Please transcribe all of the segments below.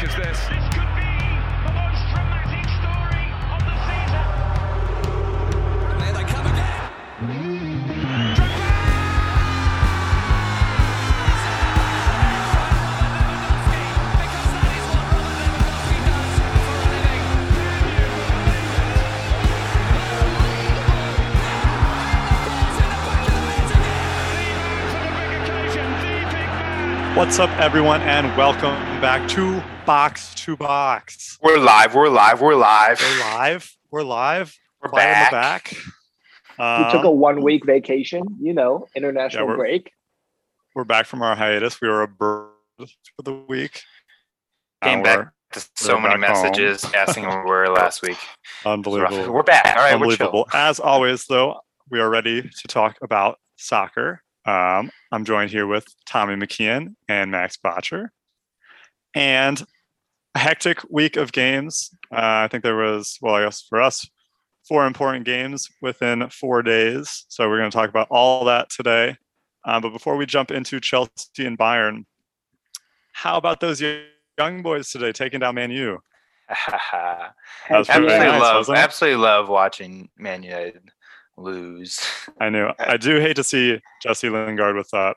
week as this. This could be the most dramatic story of the season. There they come again. What's up, everyone, and welcome back to Box to Box. We're live. We're live. We're live. We're live. We're live. We're Fire in the back. back. We took a Um, one week vacation, you know, international we're- break. we're back from our hiatus. We were a bird for the week. Came back to so many back home. messages asking where we were last week. Unbelievable. We're back. All right, we're. Unbelievable. As always, though, we are ready to talk about soccer. Um, I'm joined here with Tommy McKeon and Max Botcher. And a hectic week of games. Uh, I think there was, well, I guess for us, four important games within four days. So we're going to talk about all that today. Uh, but before we jump into Chelsea and Bayern, how about those young boys today taking down Man U? That was Heck pretty absolutely nice, love. Absolutely love watching Man United lose. I knew. I do hate to see Jesse Lingard with that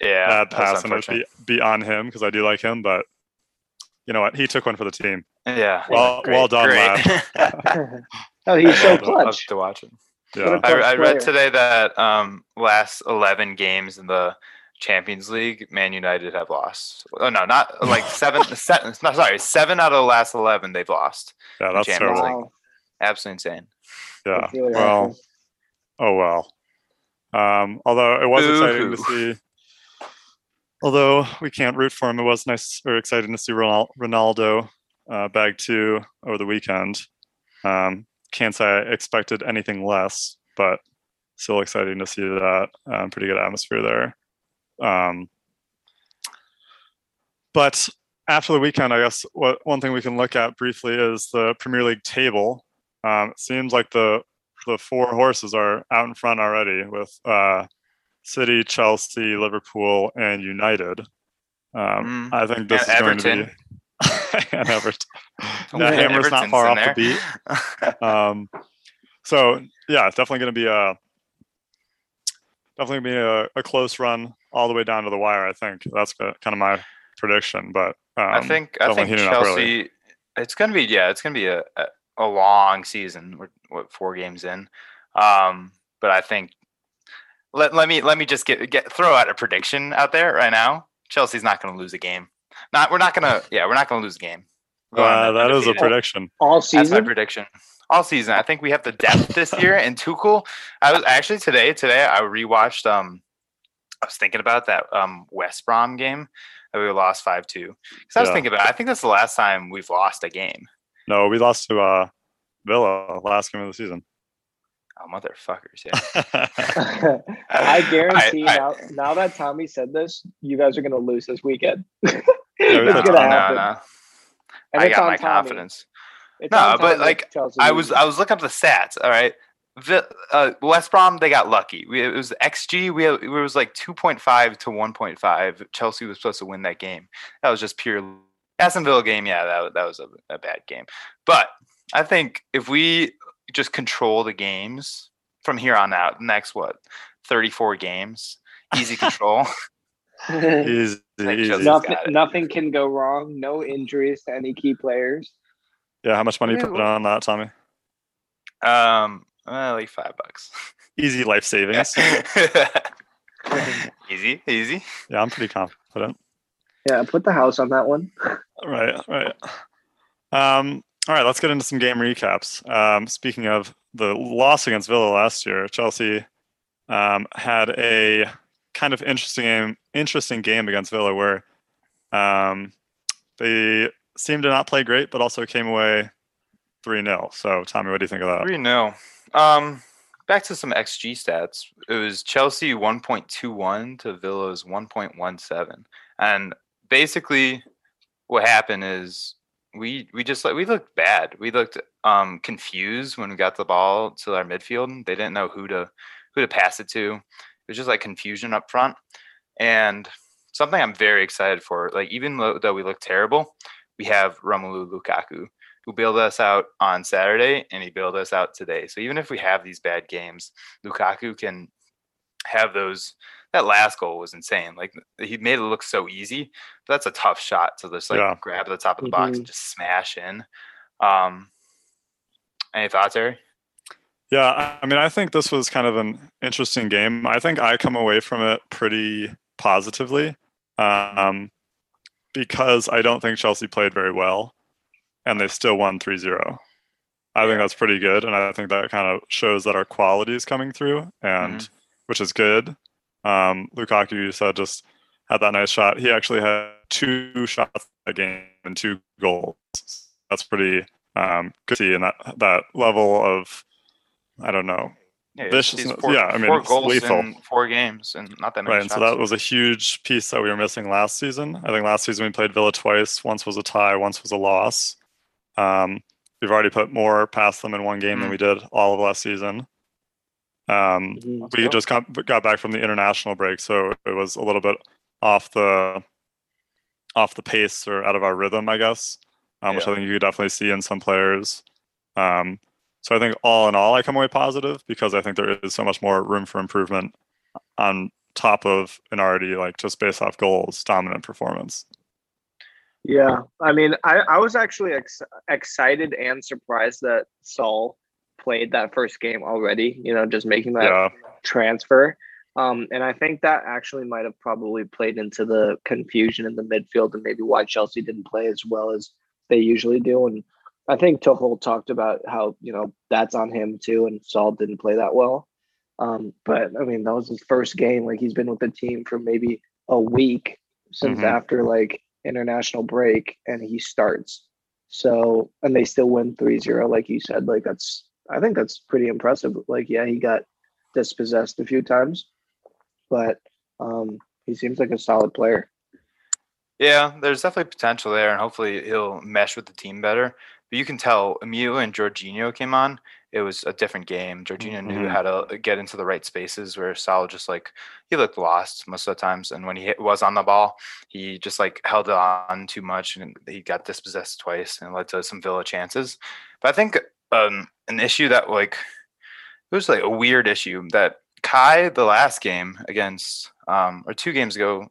yeah, bad pass and be, be on him because I do like him, but you know what? He took one for the team. Yeah. Well- great, well done, great. oh, he's so Well love clutch. to watch him. Yeah. I, I read today that um, last 11 games in the Champions League, Man United have lost. Oh no, not like seven. seven no, sorry, seven out of the last 11 they've lost. Yeah, that's Champions terrible. League. Absolutely insane. Yeah. Well, awful. oh well. Um, although it was exciting to see. Although we can't root for him, it was nice or exciting to see Ronaldo uh, bag two over the weekend. Um, can't say I expected anything less, but still exciting to see that. Um, pretty good atmosphere there. Um, but after the weekend, I guess what one thing we can look at briefly is the Premier League table. Um, it seems like the the four horses are out in front already with uh, City, Chelsea, Liverpool, and United. Um, Mm. I think this And is going to be and Everton. Yeah, Hammer's not far in off the beat. Um, so yeah, it's definitely going to be a definitely be a, a close run all the way down to the wire. I think that's kind of my prediction. But um, I think I think heating early. Chelsea. It's gonna be yeah, it's gonna be a, a, a long season. We're what four games in, um, but I think let let me let me just get get throw out a prediction out there right now. Chelsea's not gonna lose a game. Not we're not gonna yeah we're not gonna lose a game. We're going Uh, that is a prediction. All season. That's my prediction. All season, I think we have the depth this year. And Tuchel, I was actually today. Today, I rewatched. Um, I was thinking about that um West Brom game that we lost five two. Because I was Yeah. thinking about. I think that's the last time we've lost a game. No, we lost to uh, Villa last game of the season. Oh motherfuckers! Yeah. I guarantee I- now, now that Tommy said this, you guys are going to lose this weekend. It's no, no, happen. no. And I got my Tommy. confidence. It's No, but, like, Chelsea I was. I was looking up the stats. All right, uh, West Brom they got lucky. We, it was XG. We it was like two point five to one point five. Chelsea was supposed to win that game. That was just pure Aston Villa game. Yeah, that that was a, a bad game. But I think if we just control the games from here on out, the next what thirty four games, easy control. Easy, easy. Nothing, nothing can go wrong. No injuries to any key players. Yeah, how much money you put on that, Tommy? um, uh, like five bucks. Easy life savings. easy, easy. Yeah, I'm pretty confident. Yeah, put the house on that one. Right, right. Um, all right, let's get into some game recaps. Um, speaking of the loss against Villa last year, Chelsea um, had a kind of interesting game, interesting game against Villa where um, they seemed to not play great, but also came away three 0 So, Tommy, what do you think of that? Three no. Um, back to some XG stats. It was Chelsea one point two one to Villa's one point one seven, and basically, what happened is we we just like we looked bad. We looked um confused when we got the ball to our midfield. They didn't know who to who to pass it to. It was just like confusion up front, and something I'm very excited for. Like even though, we look terrible, we have Romelu Lukaku, who bailed us out on Saturday and he bailed us out today. So even if we have these bad games, Lukaku can have those. That last goal was insane. Like he made it look so easy, but that's a tough shot to just like Yeah. grab at the top of the box Mhm. and just smash in. Um, any thoughts, Harry? Yeah, I- I mean, I think this was kind of an interesting game. I think I come away from it pretty positively um, because I don't think Chelsea played very well and they still won 3 0. I think that's pretty good. And I think that kind of shows that our quality is coming through, and which is good. Um, Lukaku, you said, just had that nice shot. He actually had two shots a game and two goals. That's pretty um, good to see. And that, that level of, I don't know, Yeah, he's- he's Viciousness- four, yeah, I mean, four goals lethal. in four games and not that many Right, and so that was a huge piece that we were missing last season. I think last season we played Villa twice. Once was a tie, once was a loss. Um, we've already put more past them in one game than Mm. we did all of last season. Um, Mhm. we just got, got back from the international break, so it was a little bit off the off the pace or out of our rhythm, I guess, um, which I think you could definitely see in some players. Um, so I think all in all, I come away positive because I think there is so much more room for improvement on top of an already like just based off goals dominant performance. Yeah, I mean, I, I was actually ex- excited and surprised that Saul played that first game already. You know, just making that Yeah, transfer. Um, and I think that actually might have probably played into the confusion in the midfield and maybe why Chelsea didn't play as well as they usually do. And I think Tuchel talked about how you know that's on him too, and Saul didn't play that well. Um, but I mean, that was his first game. Like he's been with the team for maybe a week since Mhm. after like international break, and he starts. So and they still win 3-0, like you said. Like that's I think that's pretty impressive. Like yeah, he got dispossessed a few times, but um, he seems like a solid player. Yeah, there's definitely potential there, and hopefully he'll mesh with the team better. But you can tell immediately and Jorginho came on, it was a different game. Jorginho knew Mhm. how to get into the right spaces where Saul just like he looked lost most of the times, and when he hit, was on the ball, he just like held on too much, and he got dispossessed twice, and led to some Villa chances. But I think um, an issue that like it was like a weird issue that Kai the last game against um, or two games ago,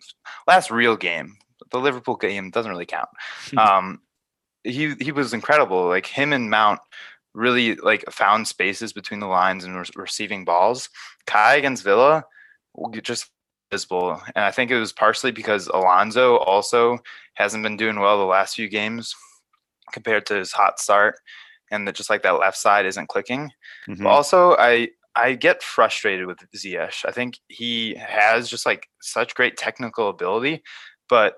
last real game, the Liverpool game doesn't really count. um, he he was incredible. Like him and Mount really like found spaces between the lines and re- receiving balls. Kai against Villa just visible, and I think it was partially because Alonso also hasn't been doing well the last few games compared to his hot start, and that just like that left side isn't clicking. Mhm. But also, I I get frustrated with Ziyech. I think he has just like such great technical ability, but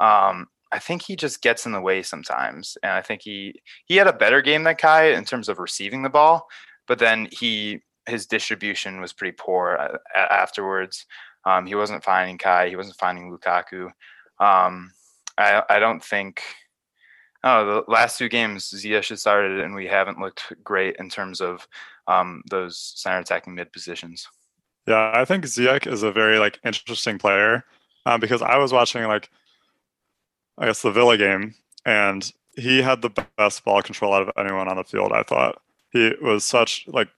um, I think he just gets in the way sometimes. And I think he he had a better game than Kai in terms of receiving the ball, but then he his distribution was pretty poor a- afterwards. Um, he wasn't finding Kai. He wasn't finding Lukaku. Um, I I don't think. Oh, the last two games Ziyech has started, and we haven't looked great in terms of um, those center attacking mid positions. Yeah, I think Ziyech is a very like interesting player um, because I was watching like I guess the Villa game and he had the best ball control out of anyone on the field. I thought he was such like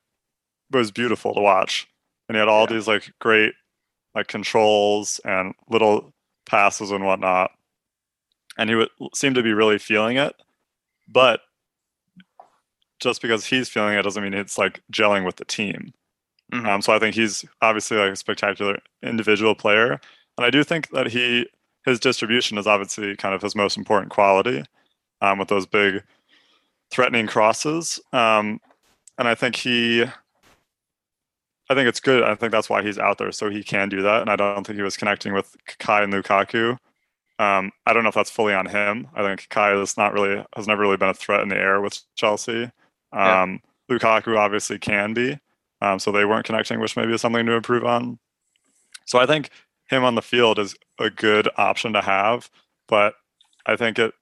it was beautiful to watch, and he had all Yeah. these like great like controls and little passes and whatnot, and he would seem to be really feeling it, but just because he's feeling it doesn't mean it's like gelling with the team. Mhm. Um, so I think he's obviously like a spectacular individual player, and I do think that he his distribution is obviously kind of his most important quality, um, with those big threatening crosses. Um, and I think he, I think it's good. I think that's why he's out there, so he can do that. And I don't think he was connecting with Kai and Lukaku. Um, I don't know if that's fully on him. I think Kai is not really has never really been a threat in the air with Chelsea. Yeah. Um, Lukaku obviously can be. Um, so they weren't connecting, which maybe is something to improve on. So I think him on the field is a good option to have, but I think it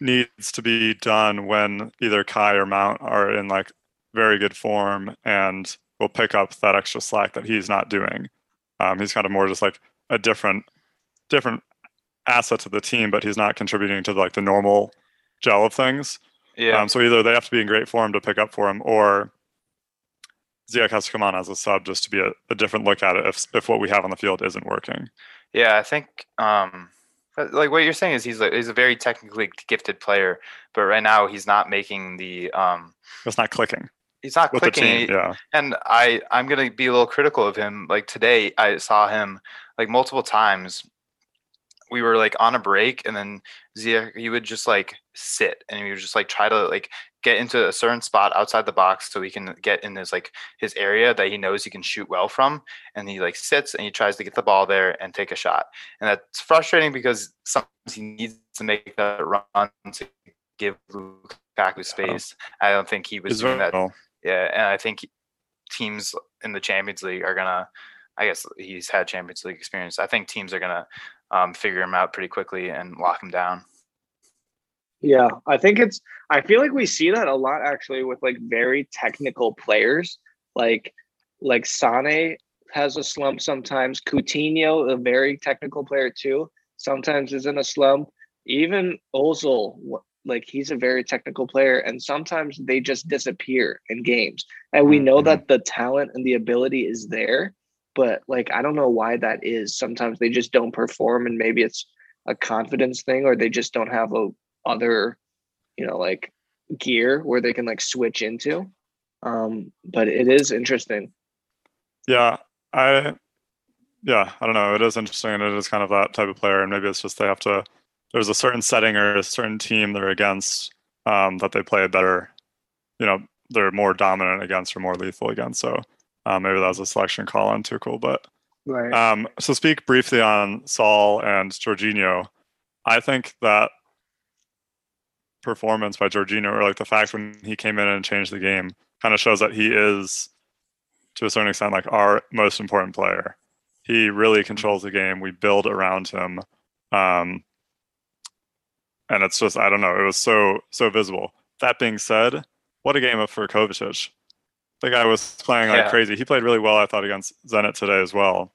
needs to be done when either Kai or Mount are in like very good form and will pick up that extra slack that he's not doing. Um, he's kind of more just like a different, different asset to the team, but he's not contributing to like the normal gel of things. Yeah. Um, so either they have to be in great form to pick up for him, or Ziyech has to come on as a sub just to be a, a different look at it if if what we have on the field isn't working. Yeah, I think um like what you're saying is he's like he's a very technically gifted player, but right now he's not making the um It's not clicking he's not clicking. team. Yeah, And I I'm gonna be a little critical of him. Like today, I saw him like multiple times. We were like on a break, and then Ziyech he would just like sit, and he would just like try to like get into a certain spot outside the box so he can get in his like his area that he knows he can shoot well from. And he like sits and he tries to get the ball there and take a shot. And that's frustrating because sometimes he needs to make that run to give Lukaku space. I don't think he was doing that yeah, and I think teams in the Champions League are gonna. I guess he's had Champions League experience. I think teams are gonna um, figure him out pretty quickly and lock him down. Yeah, I think it's. I feel like we see that a lot actually with like very technical players, like like Sane has a slump sometimes. Coutinho, a very technical player too, sometimes is in a slump. Even Ozil, like he's a very technical player, and sometimes they just disappear in games. And we know Mhm. that the talent and the ability is there, but like I don't know why that is. Sometimes they just don't perform, and maybe it's a confidence thing, or they just don't have a other you know like gear where they can like switch into um but it is interesting Yeah, I yeah, I don't know. It is interesting and it is kind of that type of player, and maybe it's just they have to there's a certain setting or a certain team they're against um, that they play better, you know, they're more dominant against or more lethal against. So um, maybe that was a selection call on Tuchel. But right um, so speak briefly on Saul and Jorginho. I think that performance by Jorginho, or like the fact when he came in and changed the game, kind of shows that he is, to a certain extent, like our most important player. He really controls the game. We build around him, um, and it's just I don't know. It was so so visible. That being said, what a game for Kovacic. The guy was playing like Yeah. crazy. He played really well, I thought, against Zenit today as well.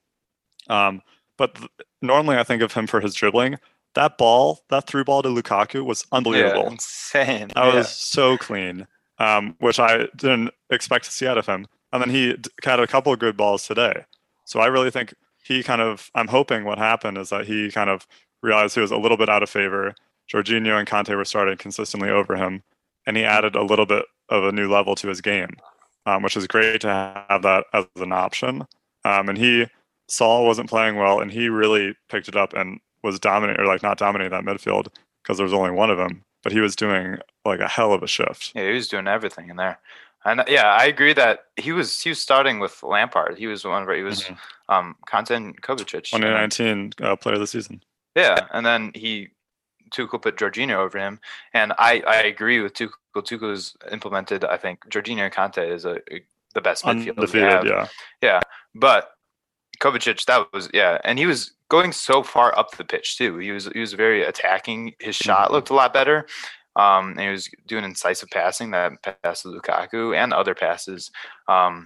Um, but th- normally I think of him for his dribbling. That ball, that through ball to Lukaku was unbelievable. Yeah, insane. That Yeah. was so clean, um, which I didn't expect to see out of him. And then he d- had a couple of good balls today. So I really think he kind of, I'm hoping what happened is that he kind of realized he was a little bit out of favor. Jorginho and Kanté were starting consistently over him, and he added a little bit of a new level to his game, um, which is great to have that as an option. Um, and he, Saul wasn't playing well, and he really picked it up and was dominating, or like not dominating that midfield because there was only one of them, but he was doing like a hell of a shift. Yeah, he was doing everything in there. And yeah, I agree that he was he was starting with Lampard. He was one of he was Mhm. um Kanté and Kovacic. 2019 uh, player of the season. Yeah, and then he Tuchel put Jorginho over him, and I I agree with Tuchel. Tuchel's implemented. I think Jorginho and Kanté is a, a- the best midfield we have. Undefeated, yeah. But Kovacic, that was yeah, and he was going so far up the pitch too. He was he was very attacking. His shot Mhm. looked a lot better. Um, and he was doing incisive passing that pass to Lukaku and other passes. Um,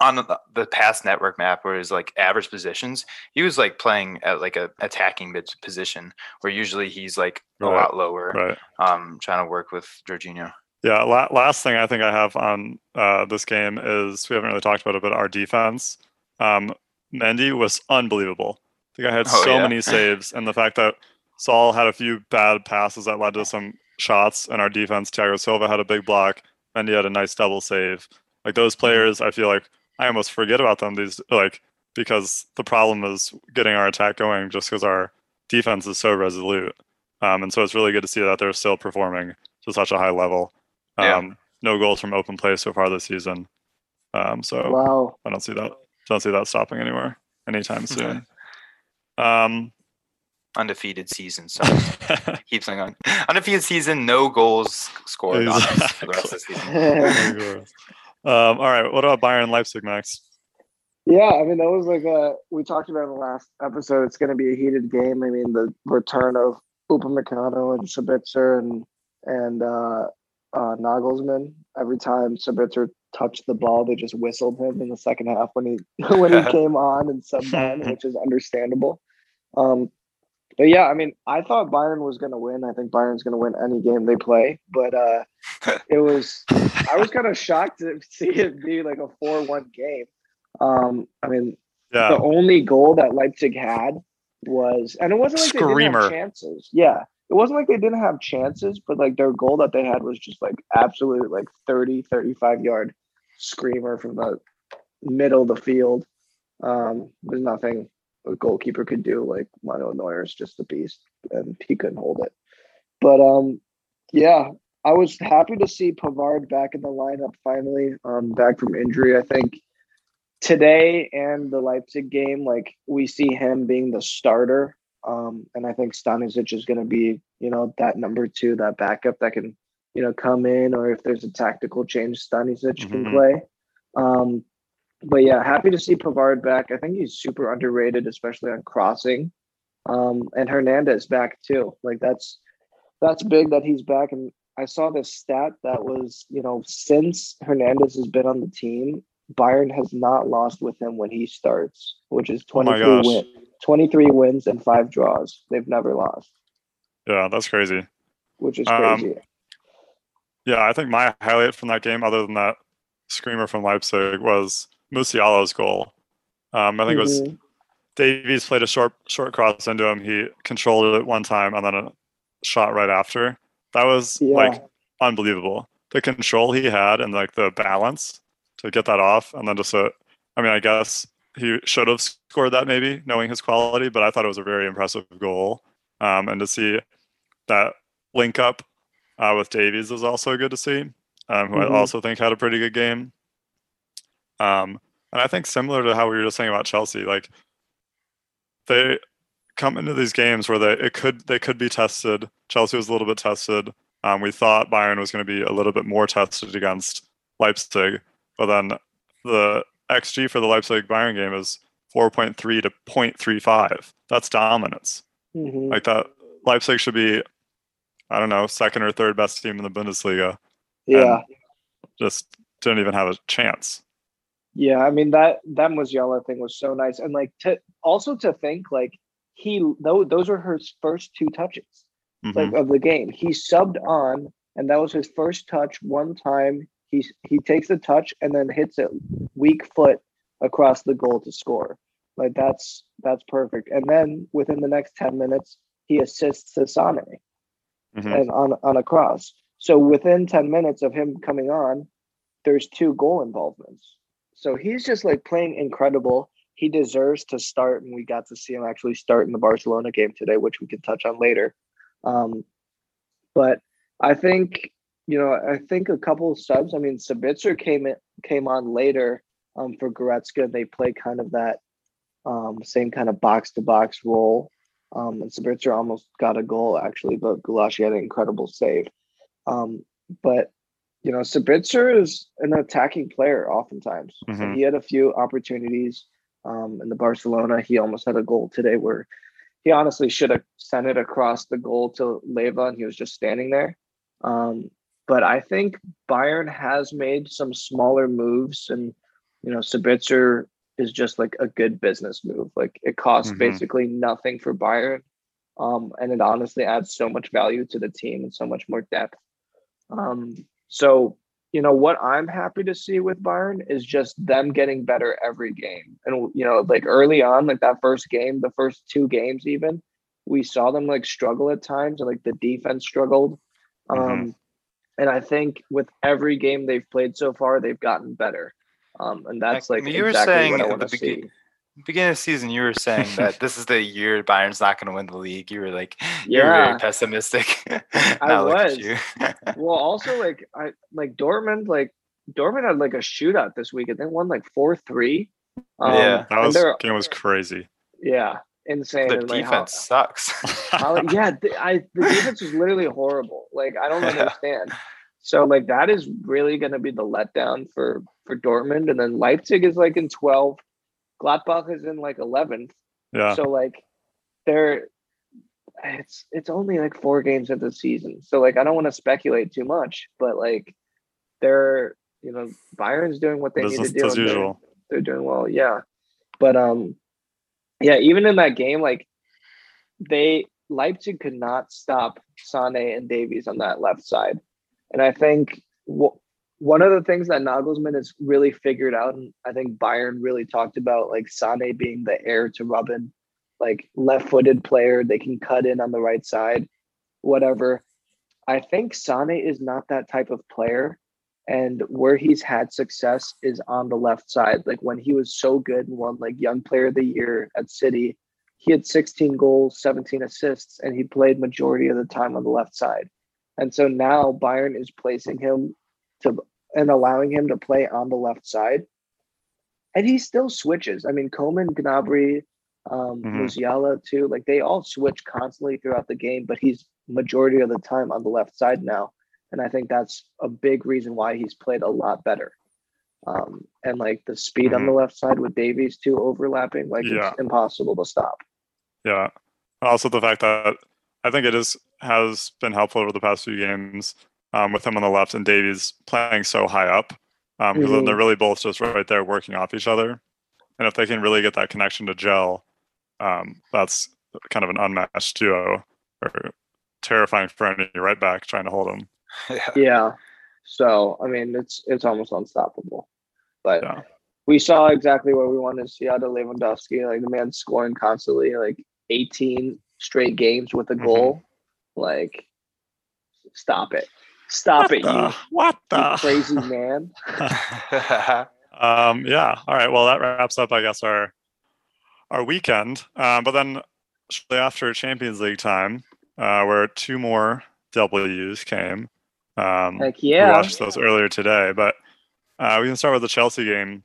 on the, the pass network map where his like average positions, he was like playing at like a attacking mid position where usually he's like a Right, lot lower. Right. Um, trying to work with Jorginho. Yeah. La- last thing I think I have on uh, this game is we haven't really talked about it, but our defense. Um, Mendy was unbelievable. The guy had Oh, so yeah. many saves, and the fact that Saul had a few bad passes that led to some shots, and our defense, Thiago Silva had a big block. Mendy had a nice double save. Like those Mm-hmm. players, I feel like I almost forget about them these like because the problem is getting our attack going just because our defense is so resolute. Um, and so it's really good to see that they're still performing to such a high level. Um, Yeah. No goals from open play so far this season. Um, so wow I don't see that don't see that stopping anywhere anytime soon. um, Undefeated season, so keeps going. Undefeated season, no goals scored on us for the rest of the season. um, all right, what about Bayern Leipzig, Max? yeah i mean that was like a we talked about in the last episode it's going to be a heated game i mean the return of Upamecano and Sabitzer and and uh uh Nagelsmann every time Sabitzer touched the ball they just whistled him in the second half when he when he came on and subbed on which is understandable um but yeah, I mean, I thought Bayern was going to win. I think Bayern's going to win any game they play, but uh, it was I was kind of shocked to see it be like a four-one game. Um, I mean, Yeah. the only goal that Leipzig had was, and it wasn't like they didn't Screamer. have chances. Yeah, it wasn't like they didn't have chances, but like their goal that they had was just like absolute like 30, 35 yard screamer from the middle of the field. Um, there's nothing a goalkeeper could do. Like Manuel Neuer is just a beast, and he couldn't hold it. But um, yeah, I was happy to see Pavard back in the lineup finally. Um, back from injury, I think today and the Leipzig game, like we see him being the starter. Um, and I think Stanisic is going to be, you know, that number two, that backup that can, you know, come in, or if there's a tactical change, Stanisic can Mhm. play. Um, but yeah, happy to see Pavard back. I think he's super underrated, especially on crossing. Um, and Hernandez back too. Like that's that's big that he's back. And I saw this stat that was, you know, since Hernandez has been on the team, Bayern has not lost with him when he starts, which is Oh my 23 gosh. win, 23 wins and five draws. They've never lost, Yeah, that's crazy. which is Um, crazy. Yeah, I think my highlight from that game, other than that screamer from Leipzig, was Musiala's goal. Um, I think it was Mhm. Davies played a short short cross into him. He controlled it one time and then a shot right after. That was Yeah. like unbelievable. The control he had and like the balance to get that off, and then just a. I mean, I guess he should have scored that maybe, knowing his quality. But I thought it was a very impressive goal. Um, and to see that link up uh, with Davies is also good to see. Um, who Mhm. I also think had a pretty good game. Um, and I think similar to how we were just saying about Chelsea, like they come into these games where they it could they could be tested. Chelsea was a little bit tested. Um, we thought Bayern was going to be a little bit more tested against Leipzig, but then the xG for the Leipzig Bayern game is 4.3 to 0.35. That's dominance. Mhm. Like that, Leipzig should be, I don't know, second or third best team in the Bundesliga. yeah. Just didn't even have a chance. Yeah, I mean that that Musiala thing was so nice, and like to also to think like he those those were his first two touches Mhm. like of the game. He subbed on, and that was his first touch. One time he he takes the touch and then hits it weak foot across the goal to score. Like that's that's perfect. And then within the next ten minutes, he assists to Sane Mhm. and on on a cross. So within 10 minutes of him coming on, there's two goal involvements. So he's just like playing incredible. He deserves to start, and we got to see him actually start in the Barcelona game today, which we can touch on later. Um, but I think you know, I think a couple of subs. I mean, Sabitzer came in, came on later um, for Goretzka. And they play kind of that um, same kind of box to box role. Um, and Sabitzer almost got a goal actually, but Gulácsi had an incredible save. Um, but you know, Sabitzer is an attacking player oftentimes. And Mhm. he had a few opportunities um, in the Barcelona. He almost had a goal today where he honestly should have sent it across the goal to Leva, and he was just standing there. Um, but I think Bayern has made some smaller moves, and you know, Sabitzer is just like a good business move. Like it costs Mhm. basically nothing for Bayern, um, and it honestly adds so much value to the team and so much more depth. Um, so you know what I'm happy to see with Bayern is just them getting better every game. And you know, like early on, like that first game, the first two games, even we saw them like struggle at times, and like the defense struggled. Um, Mhm. and I think with every game they've played so far, they've gotten better. Um, and that's Like, like you were exactly saying what I want to see. Beginning of the season, you were saying that this is the year Bayern's not going to win the league. You were like, you were Yeah. very pessimistic. I Now look at was. you. Well, also like I like Dortmund, like Dortmund had like a shootout this week, and they won like four three. Um, Yeah. That was game was crazy. yeah, insane. Their and, like, how- defense sucks. how- yeah, the, I the defense was literally horrible. Like I don't Yeah. understand. So like that is really going to be the letdown for for Dortmund, and then Leipzig is like in twelve, Gladbach is in like eleventh. yeah. So like they're it's it's only like four games of the season. So like I don't want to speculate too much, but like they're you know Bayern's doing what they Business need to do. as and they're- They're doing well, yeah. But um yeah, even in that game, like they Leipzig could not stop Sane and Davies on that left side. And I think one of the things that Nagelsmann has really figured out, and I think Bayern really talked about, like Sane being the heir to Robben, like left-footed player, they can cut in on the right side, whatever. I think Sane is not that type of player. And where he's had success is on the left side. Like when he was so good and won like Young Player of the Year at City, he had 16 goals, 17 assists, and he played majority of the time on the left side. And so now Bayern is placing him to and allowing him to play on the left side. And he still switches. I mean, Coman, Gnabry, um, Mhm. Musiala too. Like they all switch constantly throughout the game, but he's majority of the time on the left side now. And I think that's a big reason why he's played a lot better. Um, and like the speed on the left side with Davies too overlapping, like Yeah. it's impossible to stop. Yeah. Also, the fact that I think it is has been helpful over the past few games um, with him on the left and Davies playing so high up because then Mhm. they're really both just right there working off each other. And if they can really get that connection to gel, um, that's kind of an unmatched duo or terrifying for any right back trying to hold him. yeah. Yeah. So I mean, it's it's almost unstoppable. But Yeah. we saw exactly what we wanted to see out of Lewandowski. Like the man scoring constantly, like 18 straight games with a Mhm. goal. Like, stop it, stop it, you, the, what you the? crazy man. um, yeah. All right. Well, that wraps up, I guess, our our weekend. Um, but then shortly after Champions League time, uh, where two more W's came. Um, Heck We watched those earlier today, but uh, we can start with the Chelsea game.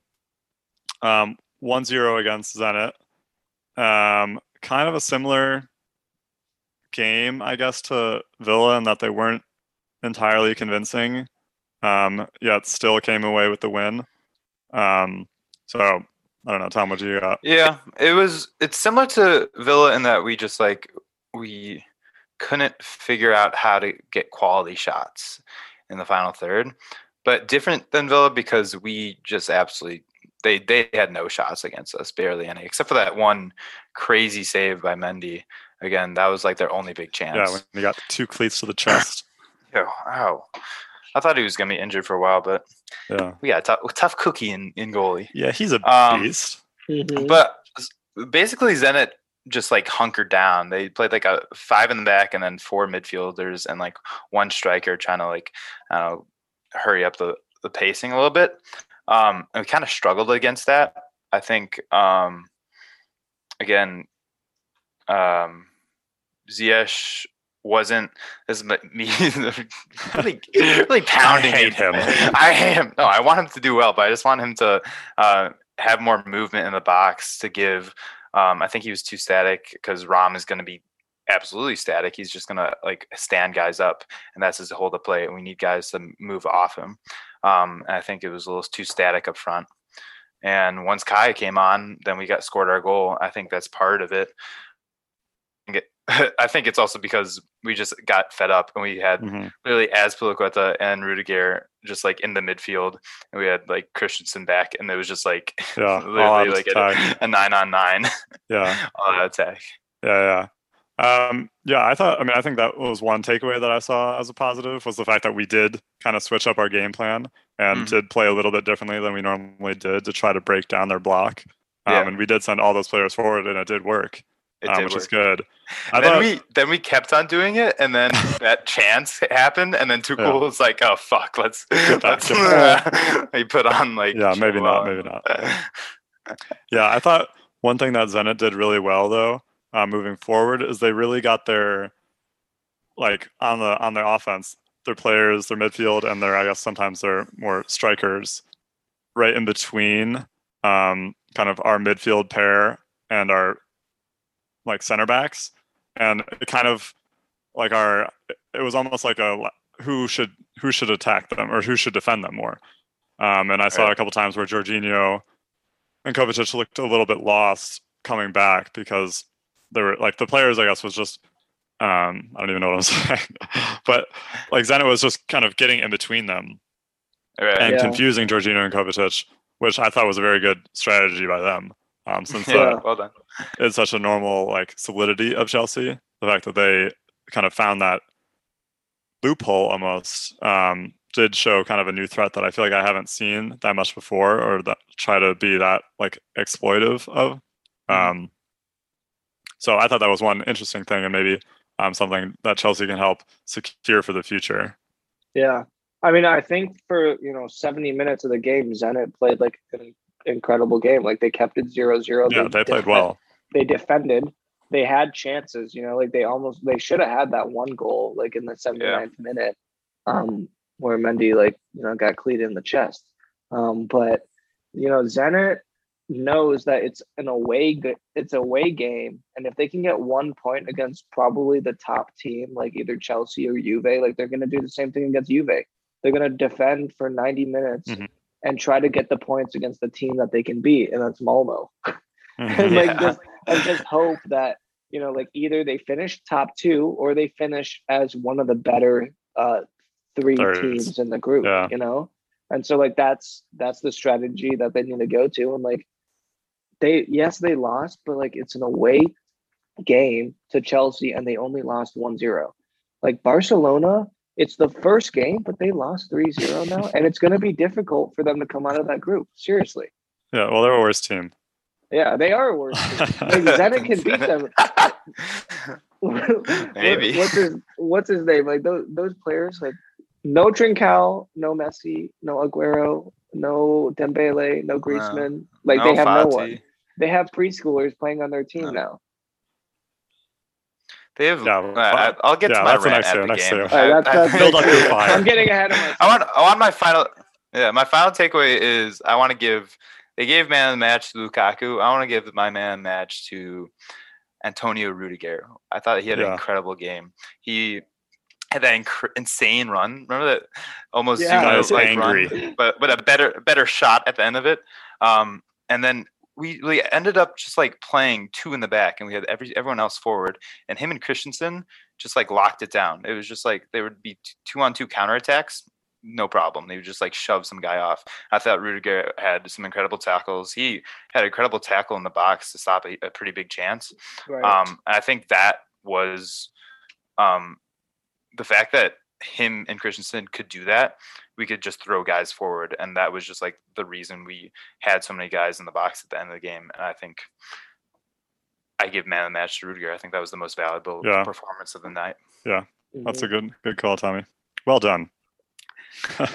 Um, 1-0 against Zenit. Um, kind of a similar game, I guess, to Villa in that they weren't entirely convincing, um, yet still came away with the win. Um, so I don't know, Tom, what do you got? Yeah, it was. It's similar to Villa in that we just like we couldn't figure out how to get quality shots in the final third, but different than Villa because we just absolutely they they had no shots against us, barely any, except for that one crazy save by Mendy. Again, that was like their only big chance. Yeah, when you got two cleats to the chest. Yo, ow. I thought he was gonna be injured for a while, but Yeah, we got a tough, tough cookie in, in goalie. yeah, he's a Um, beast. Mhm. But basically, Zenit just like hunkered down. They played like a five in the back and then four midfielders and like one striker trying to like uh, hurry up the, the pacing a little bit. Um, and we kind of struggled against that. I think um, again, um, Ziyech wasn't as me really really pounding I hate him. I hate him. No, I want him to do well, but I just want him to uh, have more movement in the box to give. Um, I think he was too static because Rom is going to be absolutely static. He's just going to like stand guys up, and that's his hold of play. And we need guys to move off him. Um, and I think it was a little too static up front. And once Kai came on, then we got scored our goal. I think that's part of it. I think it- I think it's also because we just got fed up and we had Mhm. literally Azpilicueta and Rudiger just like in the midfield, and we had like Christensen back, and it was just like Yeah, literally like a, a nine on nine Yeah. all out attack. Yeah, yeah. Um, yeah, I thought I mean I think that was one takeaway that I saw as a positive was the fact that we did kind of switch up our game plan and Mhm. did play a little bit differently than we normally did to try to break down their block. Um, Yeah. and we did send all those players forward and it did work, Which work. is good. I And then thought- we then we kept on doing it, and then that chance happened, and then Tuchel Yeah. was like, "Oh fuck, let's Get let's." he put on like Yeah, maybe not, maybe not. Yeah, I thought one thing that Zenit did really well though, uh, moving forward, is they really got their like on the on the offense, their players, their midfield, and their I guess sometimes their more strikers, right in between, um, kind of our midfield pair and our like center backs, and it kind of like our it was almost like a who should who should attack them or who should defend them more. Um, and I saw Right. a couple times where Jorginho and Kovacic looked a little bit lost coming back because they were like the players, I guess, was just um, I don't even know what I'm saying, but like Zenit was just kind of getting in between them Right. and Yeah. confusing Jorginho and Kovacic, which I thought was a very good strategy by them. Um, since yeah, uh, well done. it's such a normal like solidity of Chelsea the fact that they kind of found that loophole almost um, did show kind of a new threat that I feel like I haven't seen that much before, or that try to be that like exploitive of. Um, so I thought that was one interesting thing, and maybe um, something that Chelsea can help secure for the future. Yeah. I mean, I think for, you know, 70 minutes of the game, Zenit played like an incredible game. Like they kept it zero zero. Yeah, they played well. They defended. They had chances, you know, like they almost they should have had that one goal like in the 79th minute. Um, where Mendy like, you know, got cleated in the chest. Um, but you know, Zenit knows that it's an away it's a away game and if they can get one point against probably the top team like either Chelsea or Juve like they're going to do the same thing against Juve they're going to defend for 90 minutes Mhm. And try to get the points against the team that they can beat and that's Malmo and Mhm. like Yeah. just and just hope that you know like either they finish top 2 or they finish as one of the better uh three Thirds. teams in the group Yeah. you know and so like that's that's the strategy that they need to go to and like they yes they lost but like it's an away game to Chelsea and they only lost 1-0 like Barcelona it's the first game but they lost 3-0 now and it's going to be difficult for them to come out of that group seriously yeah, well, they're a worse team. yeah they are worse like Zenit can beat them Maybe. what's his what's his name like those those players like no Trincao no Messi no Aguero no Dembele no Griezmann like they have no one they have preschoolers playing on their team No. now. They have. Yeah, uh, I- I'll get yeah, to my that's the rant next at the next game. two. All right, that's, I- that's I- Build up your fire. I'm getting ahead of myself. I want. I want my final. Yeah, my final takeaway is I want to give. They gave man of the match to Lukaku. I want to give my man of the match to Antonio Rudiger. I thought he had an incredible game. He had that inc- insane run. Remember that almost Yeah. Zumo, I was like angry. run, but but a better better shot at the end of it. Um, and then we we ended up just like playing two in the back, and we had every everyone else forward, and him and Christensen just like locked it down. It was just like there would be two on two counterattacks, no problem. They would just like shove some guy off. I thought Rudiger had some incredible tackles. He had an incredible tackle in the box to stop a, a pretty big chance. Right. Um, I think that was um, the fact that him and Christensen could do that. We could just throw guys forward, and that was just like the reason we had so many guys in the box at the end of the game. And I think I give man of the match to Rudiger. I think that was the most valuable Yeah. performance of the night. Yeah. That's a good good call, Tommy. Well done.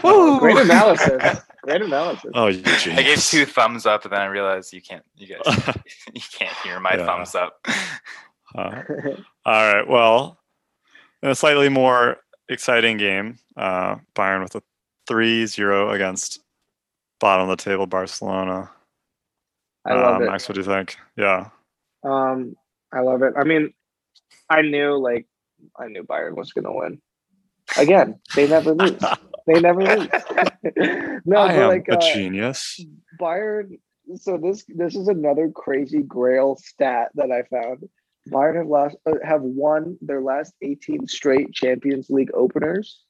Oh, great analysis. Great analysis. oh, you I gave two thumbs up, and then I realized you can't, you guys, you can't hear my Yeah. thumbs up. Uh, all right. Well, in a slightly more exciting game, uh, Bayern with a 3-0 against bottom of the table Barcelona. I love um, it. Max, what do you think? Yeah. Um, I love it. I mean, I knew like I knew Bayern was gonna win. Again, they never lose. they never lose. no, I but am like a uh, genius. Bayern. So this this is another crazy Grail stat that I found. Bayern have lost uh, have won their last 18 straight Champions League openers.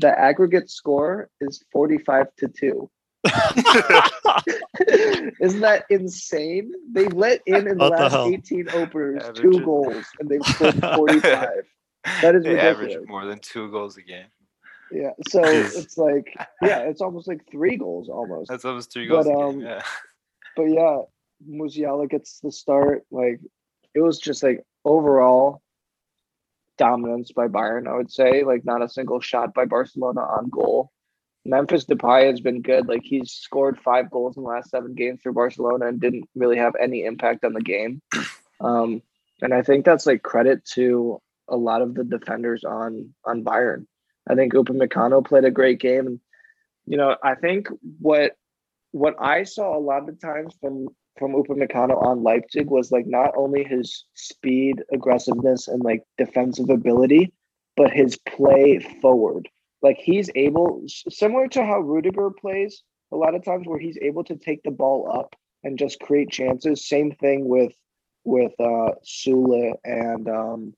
The aggregate score is 45 to 2. Isn't that insane? They let in in the What last hell? 18 openers Average two it. goals and they've scored 45. That is they average ridiculous. more than two goals a game. Yeah. So it's like, yeah, it's almost like three goals almost. That's almost three But, goals a um, game. Yeah. but yeah, Musiala gets the start. Like it was just like overall dominance by Bayern, I would say. Like not a single shot by Barcelona on goal. Memphis Depay has been good. Like he's scored five goals in the last seven games for Barcelona and didn't really have any impact on the game. Um, and I think that's like credit to a lot of the defenders on on Bayern. I think Upamecano played a great game, and you know I think what what I saw a lot of times from from Upamecano on Leipzig was like not only his speed, aggressiveness, and like defensive ability, but his play forward. Like he's able, similar to how Rudiger plays, a lot of times where he's able to take the ball up and just create chances. Same thing with with uh Sule and um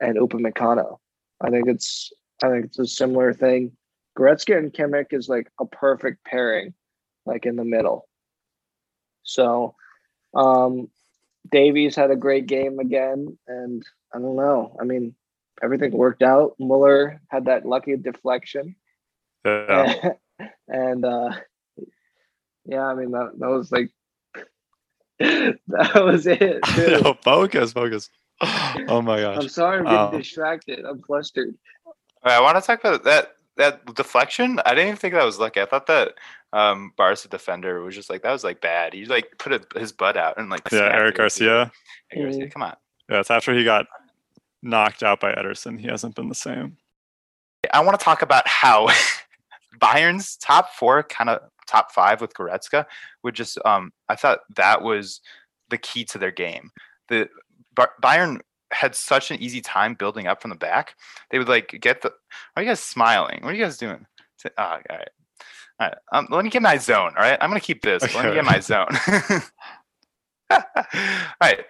and Upamecano. I think it's I think it's a similar thing. Goretzka and Kimmich is like a perfect pairing, like in the middle. So, um, Davies had a great game again, and I don't know. I mean, everything worked out. Muller had that lucky deflection, Yeah. and uh, yeah, I mean that that was like that was it. too. Yo, focus, focus. Oh my gosh. I'm sorry, I'm getting Um, distracted. I'm flustered. All right, I want to talk about that that deflection. I didn't even think that was lucky. I thought that um Barca defender was just like that was like bad. He like put a, his butt out and like Yeah, Eric. Garcia. Eric Garcia, Mhm. come on. Yeah, it's after he got knocked out by Ederson. He hasn't been the same. I want to talk about how Bayern's top four, kind of top five with Goretzka, would just. Um, I thought that was the key to their game. The Bar- Bayern had such an easy time building up from the back. They would like get the. Why are you guys smiling? What are you guys doing? Say- Oh, all right. All right. Um, let me get my zone. All right. I'm gonna keep this. Let me get my zone. all right.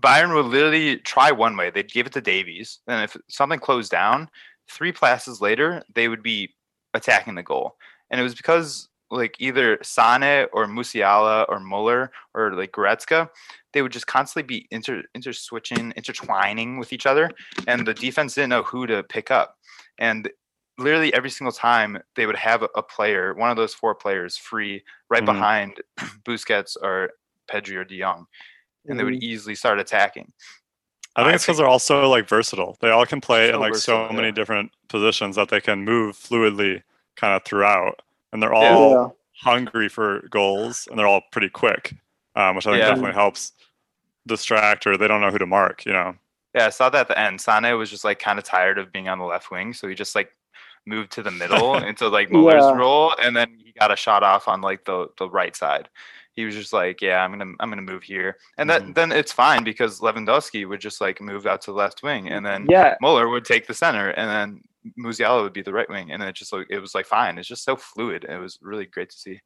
Bayern would literally try one way. They'd give it to Davies. Then if something closed down, three passes later, they would be attacking the goal. And it was because like either Sane or Musiala or Muller or like Goretzka, they would just constantly be inter inter switching, intertwining with each other, and the defense didn't know who to pick up. And literally every single time they would have a, a player, one of those four players, free right Mhm. behind Busquets or Pedri or De Jong, and they would easily start attacking. I think I it's because they're all also like versatile. They all can play in So like so versatile, many yeah. different positions that they can move fluidly kind of throughout. And they're all Yeah. hungry for goals and they're all pretty quick, um, which I think Yeah. definitely helps distract or they don't know who to mark, you know. Yeah, I saw that at the end. Sane was just like kind of tired of being on the left wing, so he just like moved to the middle into like Muller's Yeah. role, and then he got a shot off on like the the right side. He was just like, "Yeah, I'm gonna I'm gonna move here," and that Mhm. then it's fine because Lewandowski would just like move out to the left wing, and then Yeah, Muller would take the center, and then Musiala would be the right wing, and it just like it was like fine. It's just so fluid. It was really great to see.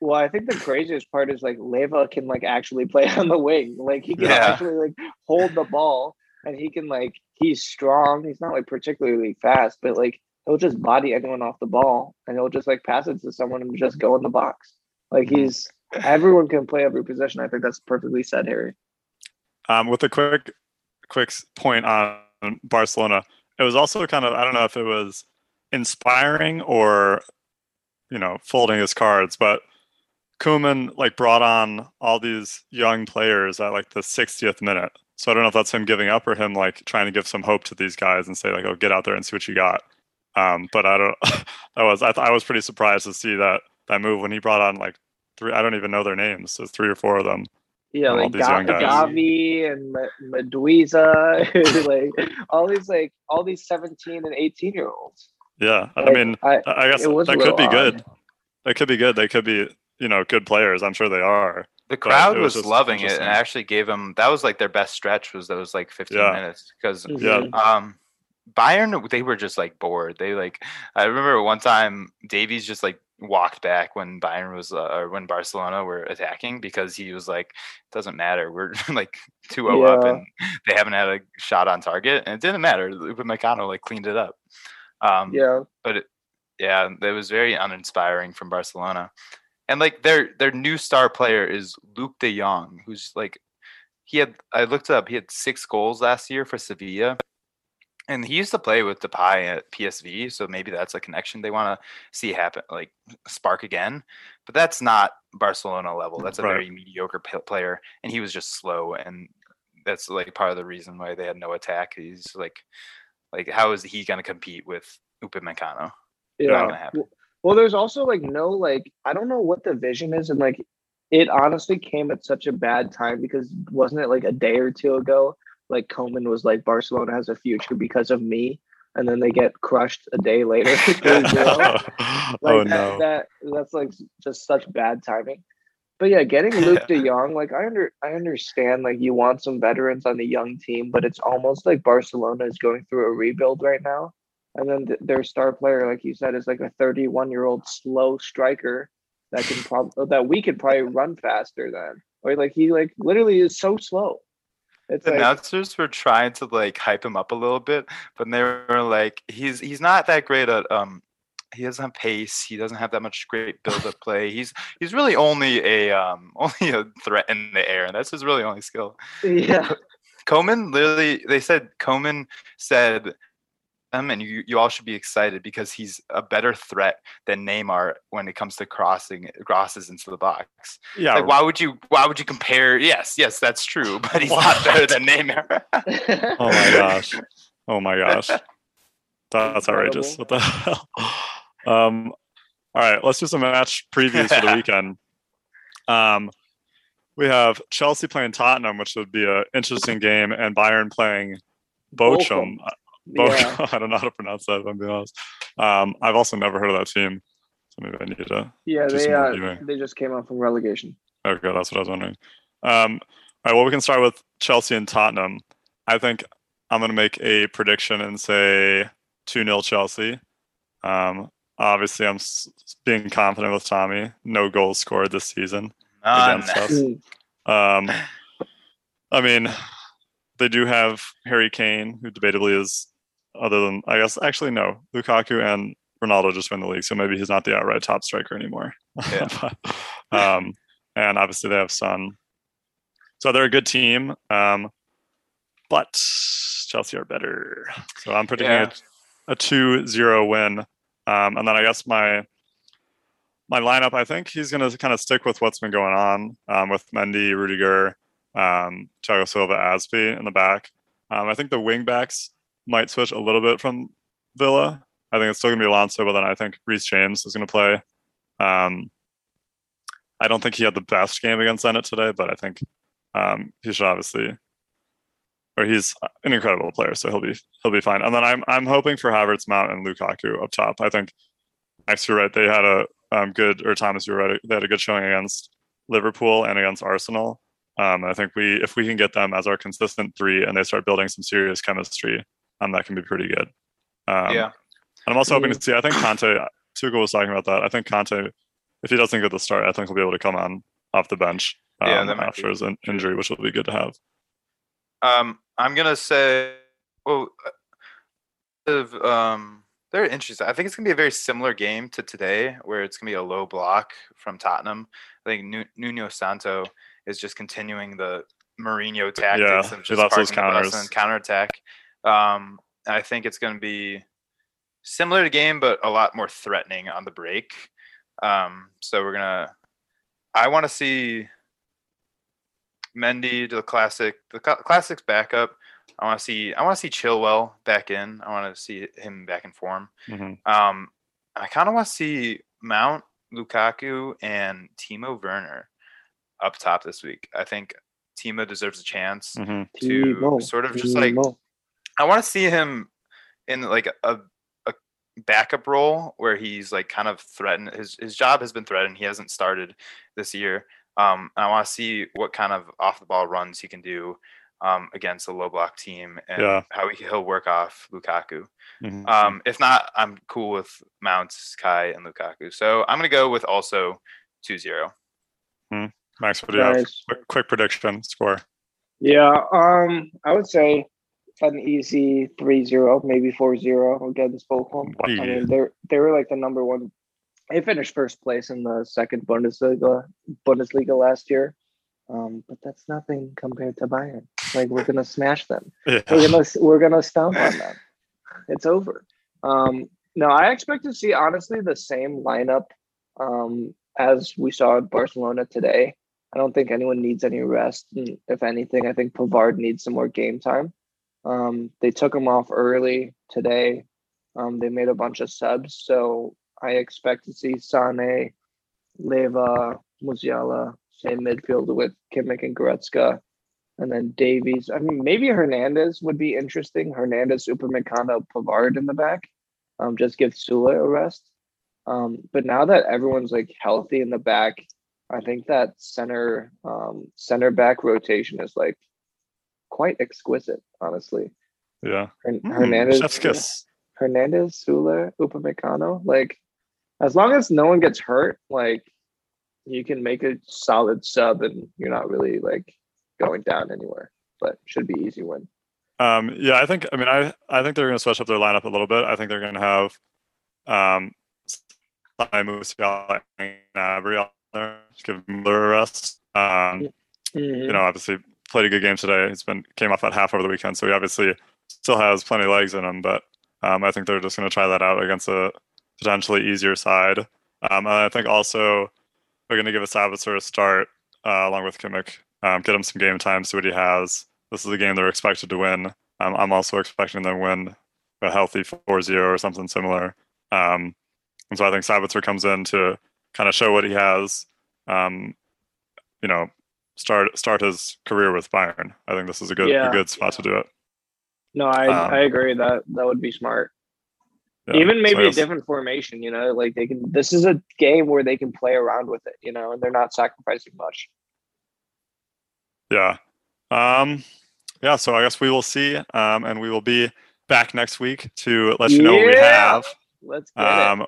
Well, I think the craziest part is like Leva can like actually play on the wing. Like he can Yeah. actually like hold the ball and he can like he's strong. He's not like particularly fast, but like he'll just body anyone off the ball and he'll just like pass it to someone and just go in the box. Like he's everyone can play every position. I think that's perfectly said, Harry. Um, with a quick, quick point on Barcelona, it was also kind of I don't know if it was inspiring or, you know, folding his cards, but Koeman like brought on all these young players at like the 60th minute. So I don't know if that's him giving up or him like trying to give some hope to these guys and say like, oh, get out there and see what you got. Um, but I don't. that was I, th- I was pretty surprised to see that that move when he brought on like three. I don't even know their names. So three or four of them. Yeah, All like Ga- Gavi and Ma- Mingueza, like all these like all these 17 and 18 year olds. Yeah, I mean, I, I I guess it that could be odd. good. That could be good. They could be, you know, good players. I'm sure they are. The crowd was was, loving it, and actually gave them that was like their best stretch was those like 15 Yeah. minutes because Yeah. Mhm. um Bayern they were just like bored. They like I remember one time Davies just like walked back when Bayern was uh, or when Barcelona were attacking because he was like it doesn't matter. We're like 2-0 up and they haven't had a shot on target and it didn't matter. Upamecano like cleaned it up. Um yeah, but it, yeah, it was very uninspiring from Barcelona. And like their their new star player is Luke De Jong, who's like he had I looked it up, he had six goals last year for Sevilla. And he used to play with Depay at PSV, so maybe that's a connection they want to see happen, like spark again. But that's not Barcelona level. That's a Right. very mediocre p- player, and he was just slow, and that's like part of the reason why they had no attack. He's like, like how is he going to compete with Upamecano? yeah. Not gonna happen. Well, there's also like no like I don't know what the vision is, and like it honestly came at such a bad time because wasn't it like a day or two ago? Like Koeman was like Barcelona has a future because of me, and then they get crushed a day later. 3-0. oh like that, no. that that's like just such bad timing. But yeah, getting Luke De Jong, like I under I understand like you want some veterans on the young team, but it's almost like Barcelona is going through a rebuild right now. And then th- their star player, like you said, is like a 31 year old slow striker that can probably that we could probably run faster than. Or like he like literally is so slow. It's The like announcers were trying to like hype him up a little bit, but they were like, he's he's not that great at um he doesn't have pace. He doesn't have that much great build-up play. He's he's really only a um only a threat in the air, and that's his really only skill. Yeah. Koeman literally they said Koeman said um, and you, you all should be excited because he's a better threat than Neymar when it comes to crossing crosses into the box. Yeah, Like why would you why would you compare yes, yes, that's true, but he's not better than Neymar. Oh my gosh. Oh my gosh. That's outrageous. What the hell? Um, all right, let's do some match previews for the weekend. Um, we have Chelsea playing Tottenham, which would be an interesting game, and Bayern playing Bochum. Bochum. Bochum. Yeah. I don't know how to pronounce that. If I'm being honest. Um, I've also never heard of that team, so maybe I need to. Yeah, they some uh, reviewing. they just came out from relegation. Okay, that's what I was wondering. Um, all right, well, we can start with Chelsea and Tottenham. I think I'm going to make a prediction and say 2 0 Chelsea. Um, obviously, I'm s- being confident with Tommy. No goals scored this season None. against us. Um, I mean, they do have Harry Kane, who debatably is, other than, I guess, actually, no, Lukaku and Ronaldo just win the league, so maybe he's not the outright top striker anymore. Yeah. But, um, and obviously, they have Son. So they're a good team, um, but Chelsea are better. So I'm predicting Yeah. a, a 2 0 win. Um, and then I guess my my lineup, I think he's going to kind of stick with what's been going on um, with Mendy, Rudiger, um, Thiago Silva, Azpi in the back. Um, I think the wing backs might switch a little bit from Villa. I think it's still going to be Alonso, but then I think Reece James is going to play. Um, I don't think he had the best game against Zenit today, but I think um, he should obviously, or he's an incredible player, so he'll be he'll be fine. And then I'm I'm hoping for Havertz, Mount, and Lukaku up top. I think Max, you're right. They had a um, good, or Thomas, you're right. They had a good showing against Liverpool and against Arsenal. Um, I think we, if we can get them as our consistent three, and they start building some serious chemistry, um, that can be pretty good. Um, Yeah. And I'm also hoping to see. I think Kanté. Tuchel was talking about that. I think Kanté, if he doesn't get the start, I think he'll be able to come on off the bench um, Yeah, after be his in- injury, which will be good to have. Um, I'm gonna say, well, uh, of, um, they're interesting. I think it's gonna be a very similar game to today, where it's gonna be a low block from Tottenham. I think Nu- Nuno Santo is just continuing the Mourinho tactics Yeah, of just loves those parking the bus counters. and counterattack. Um, I think it's gonna be similar to game, but a lot more threatening on the break. Um, so we're gonna. I want to see Mendy to the classic, the cla- classics backup. I want to see. I want to see Chilwell back in. I want to see him back in form. hmm Um, I kind of want to see Mount, Lukaku, and Timo Werner up top this week. I think Timo deserves a chance hmm to Timo, sort of just like Timo. I want to see him in like a a backup role where he's like kind of threatened. His his job has been threatened. He hasn't started this year. Um, and I want to see what kind of off the ball runs he can do um, against a low block team and Yeah. how he, he'll work off Lukaku. hmm Um, if not, I'm cool with Mount, Kai, and Lukaku. So I'm gonna go with also 2-0. Max, what do you have? Quick, quick prediction score. Yeah, um, I would say an easy 3-0, maybe 4-0 against Bochum. I mean, they're they were like the number one. They finished first place in the second Bundesliga Bundesliga last year, um, but that's nothing compared to Bayern. Like we're gonna smash them. Yeah. We're gonna we're gonna stomp on them. It's over. Um, no, I expect to see honestly the same lineup um, as we saw at Barcelona today. I don't think anyone needs any rest. And if anything, I think Pavard needs some more game time. Um, they took him off early today. Um, they made a bunch of subs, so I expect to see Sane, Leva, Musiala, same midfield with Kimmich and Goretzka, and then Davies. I mean, maybe Hernandez would be interesting. Hernandez, Upamecano, Pavard in the back. Um, just give Süle a rest. Um, but now that everyone's like healthy in the back, I think that center um, center back rotation is like quite exquisite, honestly. Yeah. Hern- Mm, Hernandez, Chef's kiss. Hernandez, Süle, Upamecano. Like, as long as no one gets hurt, like you can make a solid sub, and you're not really like going down anywhere. But should be easy win. Um, yeah, I think. I mean, I I think they're going to switch up their lineup a little bit. I think they're going to have um, Simon Musiala and Gnabry on there. Just give Mueller a rest. Um, Mhm. you know, obviously played a good game today. He's been came off that half over the weekend, so he obviously still has plenty of legs in him. But um, I think they're just going to try that out against a potentially easier side. Um, and I think also they're going to give a Sabitzer a start uh, along with Kimmich, um, get him some game time, see what he has. This is a game they're expected to win. Um, I'm also expecting them to win a healthy 4-0 or something similar. Um, and so I think Sabitzer comes in to kind of show what he has. Um, you know, start start his career with Bayern. I think this is a good Yeah. a good spot to do it. No, I, Um, I agree that that would be smart. Yeah. Even So maybe I a different formation, you know, like they can. This is a game where they can play around with it, you know, and they're not sacrificing much. Yeah. Um, yeah. So I guess we will see, um, and we will be back next week to let you know what we have. Let's get Um,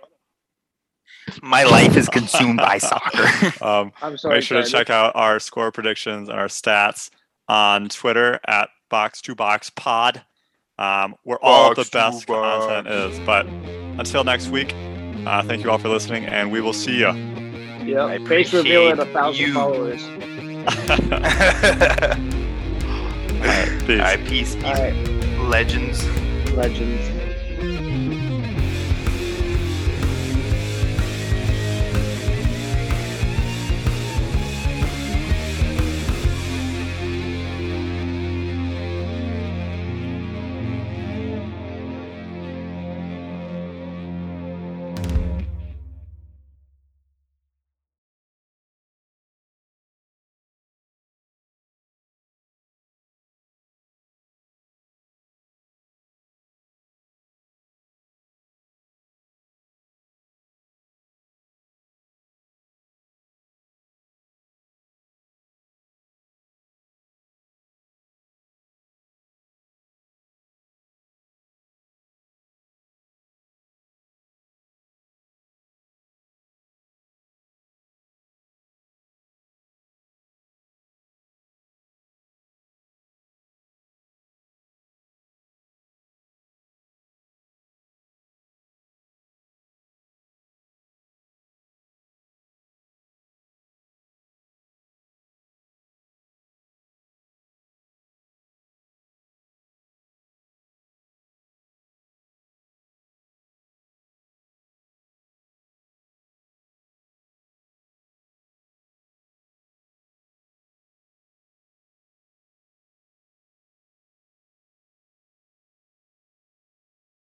My life is consumed by soccer. um. I'm sorry. make sure to check out our score predictions and our stats on Twitter at box to box pod, um, where all of the Box to best box. content is. But until next week, uh, thank you all for listening, and we will see you. I Yep. Face reveal at a thousand you. followers. All Peace. right, peace, peace, All right, legends. legends.